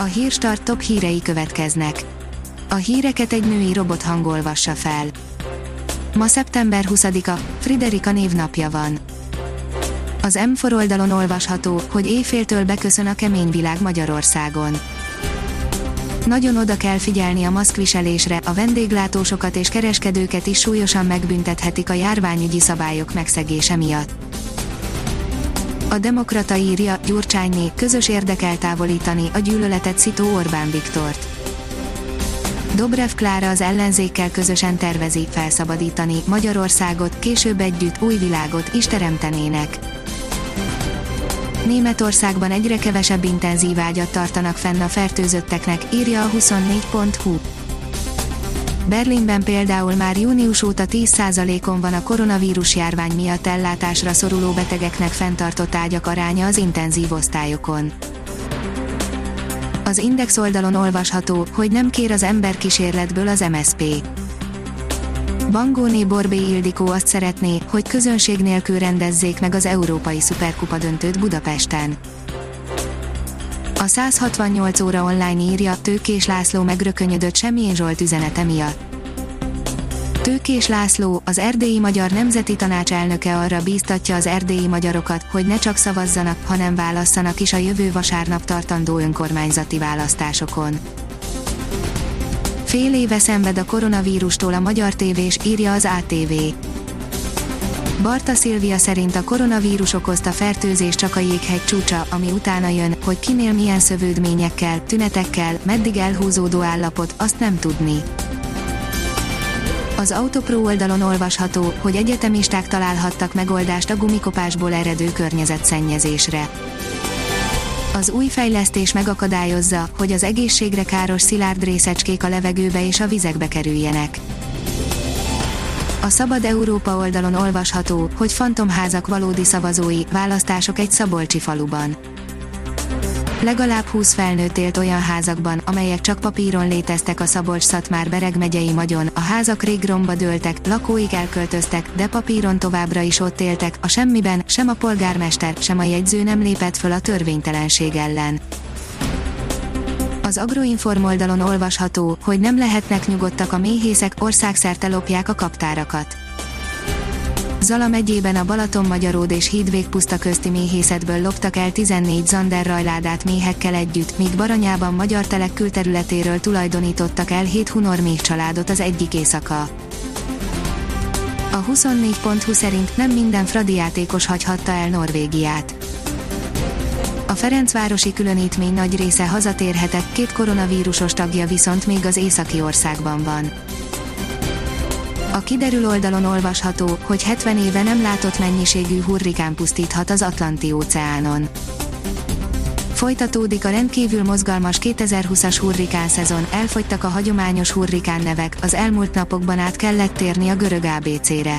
A hírstart top hírei következnek. A híreket egy női robot hangolvassa fel. Ma szeptember 20-a, Friderika névnapja van. Az M4 oldalon olvasható, hogy éjféltől beköszön a kemény világ Magyarországon. Nagyon oda kell figyelni a maszkviselésre, a vendéglátósokat és kereskedőket is súlyosan megbüntethetik a járványügyi szabályok megszegése miatt. A Demokrata írja, Gyurcsányné, közös érdekel távolítani a gyűlöletet szitó Orbán Viktort. Dobrev Klára az ellenzékkel közösen tervezi felszabadítani Magyarországot, később együtt új világot is teremtenének. Németországban egyre kevesebb intenzív ágyat tartanak fenn a fertőzötteknek, írja a 24.hu. Berlinben például már június óta 10%-on van a koronavírus járvány miatt ellátásra szoruló betegeknek fenntartott ágyak aránya az intenzív osztályokon. Az Index oldalon olvasható, hogy nem kér az ember kísérletből az MSP. Bangóné Borbé Ildikó azt szeretné, hogy közönség nélkül rendezzék meg az Európai Szuperkupa döntőt Budapesten. A 168 óra online írja, Tőkés László megrökönyödött Semmilyen Zsolt üzenete miatt. Tőkés László, az erdélyi magyar nemzeti tanács elnöke arra bíztatja az erdélyi magyarokat, hogy ne csak szavazzanak, hanem válasszanak is a jövő vasárnap tartandó önkormányzati választásokon. Fél éve szenved a koronavírustól a magyar tévés, írja az ATV. Barta Szilvia szerint a koronavírus okozta fertőzés csak a jéghegy csúcsa, ami utána jön, hogy kinél milyen szövődményekkel, tünetekkel, meddig elhúzódó állapot, azt nem tudni. Az Autopro oldalon olvasható, hogy egyetemisták találhattak megoldást a gumikopásból eredő környezetszennyezésre. Az új fejlesztés megakadályozza, hogy az egészségre káros szilárd részecskék a levegőbe és a vizekbe kerüljenek. A Szabad Európa oldalon olvasható, hogy fantomházak valódi szavazói, választások egy szabolcsi faluban. Legalább 20 felnőtt élt olyan házakban, amelyek csak papíron léteztek a Szabolcs-Szatmár Bereg megyei magyon, a házak rég romba dőltek, lakóik elköltöztek, de papíron továbbra is ott éltek, a semmiben, sem a polgármester, sem a jegyző nem lépett föl a törvénytelenség ellen. Az Agroinform oldalon olvasható, hogy nem lehetnek nyugodtak a méhészek, országszerte lopják a kaptárakat. Zala megyében a Balaton Magyaród és Hídvég puszta közti méhészetből loptak el 14 Zander rajládát méhekkel együtt, míg Baranyában magyar telek külterületéről tulajdonítottak el 7 hunor méh családot az egyik éjszaka. A 24.20 szerint nem minden fradi játékos hagyhatta el Norvégiát. Ferencvárosi különítmény nagy része hazatérhetett, két koronavírusos tagja viszont még az északi országban van. A kiderül oldalon olvasható, hogy 70 éve nem látott mennyiségű hurrikán pusztíthat az Atlanti óceánon. Folytatódik a rendkívül mozgalmas 2020-as hurrikán szezon, elfogytak a hagyományos hurrikán nevek, az elmúlt napokban át kellett térni a görög ABC-re.